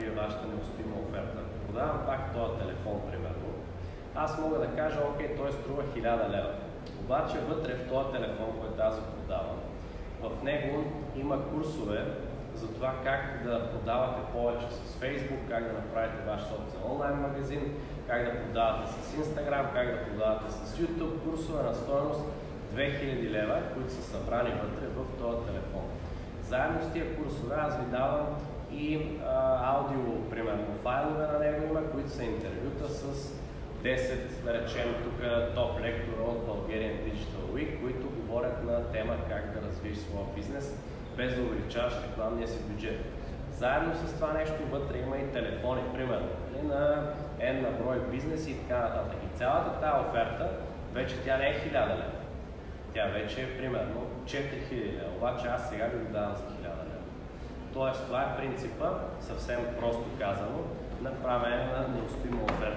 ви е вашата неустоима оферта? Продавам пак този телефон, примерно. Аз мога да кажа, окей, той струва 1000 лева. Обаче вътре в този телефон, който аз продавам, в него има курсове за това как да продавате повече с Facebook, как да направите ваш собствен онлайн магазин, как да продавате с Instagram, как да продавате с YouTube, курсове на стоеност 2000 лева, които са събрани вътре в този телефон. Заедно с тия курсове аз ви давам и а, аудио, примерно, файлове на него има, които са интервюта с 10, да речем, тук топ лектора от Bulgarian Digital Week, които говорят на тема как да развиеш своя бизнес, без да увеличаваш рекламния си бюджет. Заедно с това нещо вътре има и телефони, примерно, нали, на N брой бизнес и така нататък. И цялата тази оферта, вече тя не е 1000 лева. Тя вече е примерно 4000 лева, обаче аз сега го давам за 1000 лева. Тоест, това е принципа, съвсем просто казано, на правене на неустоима оферта.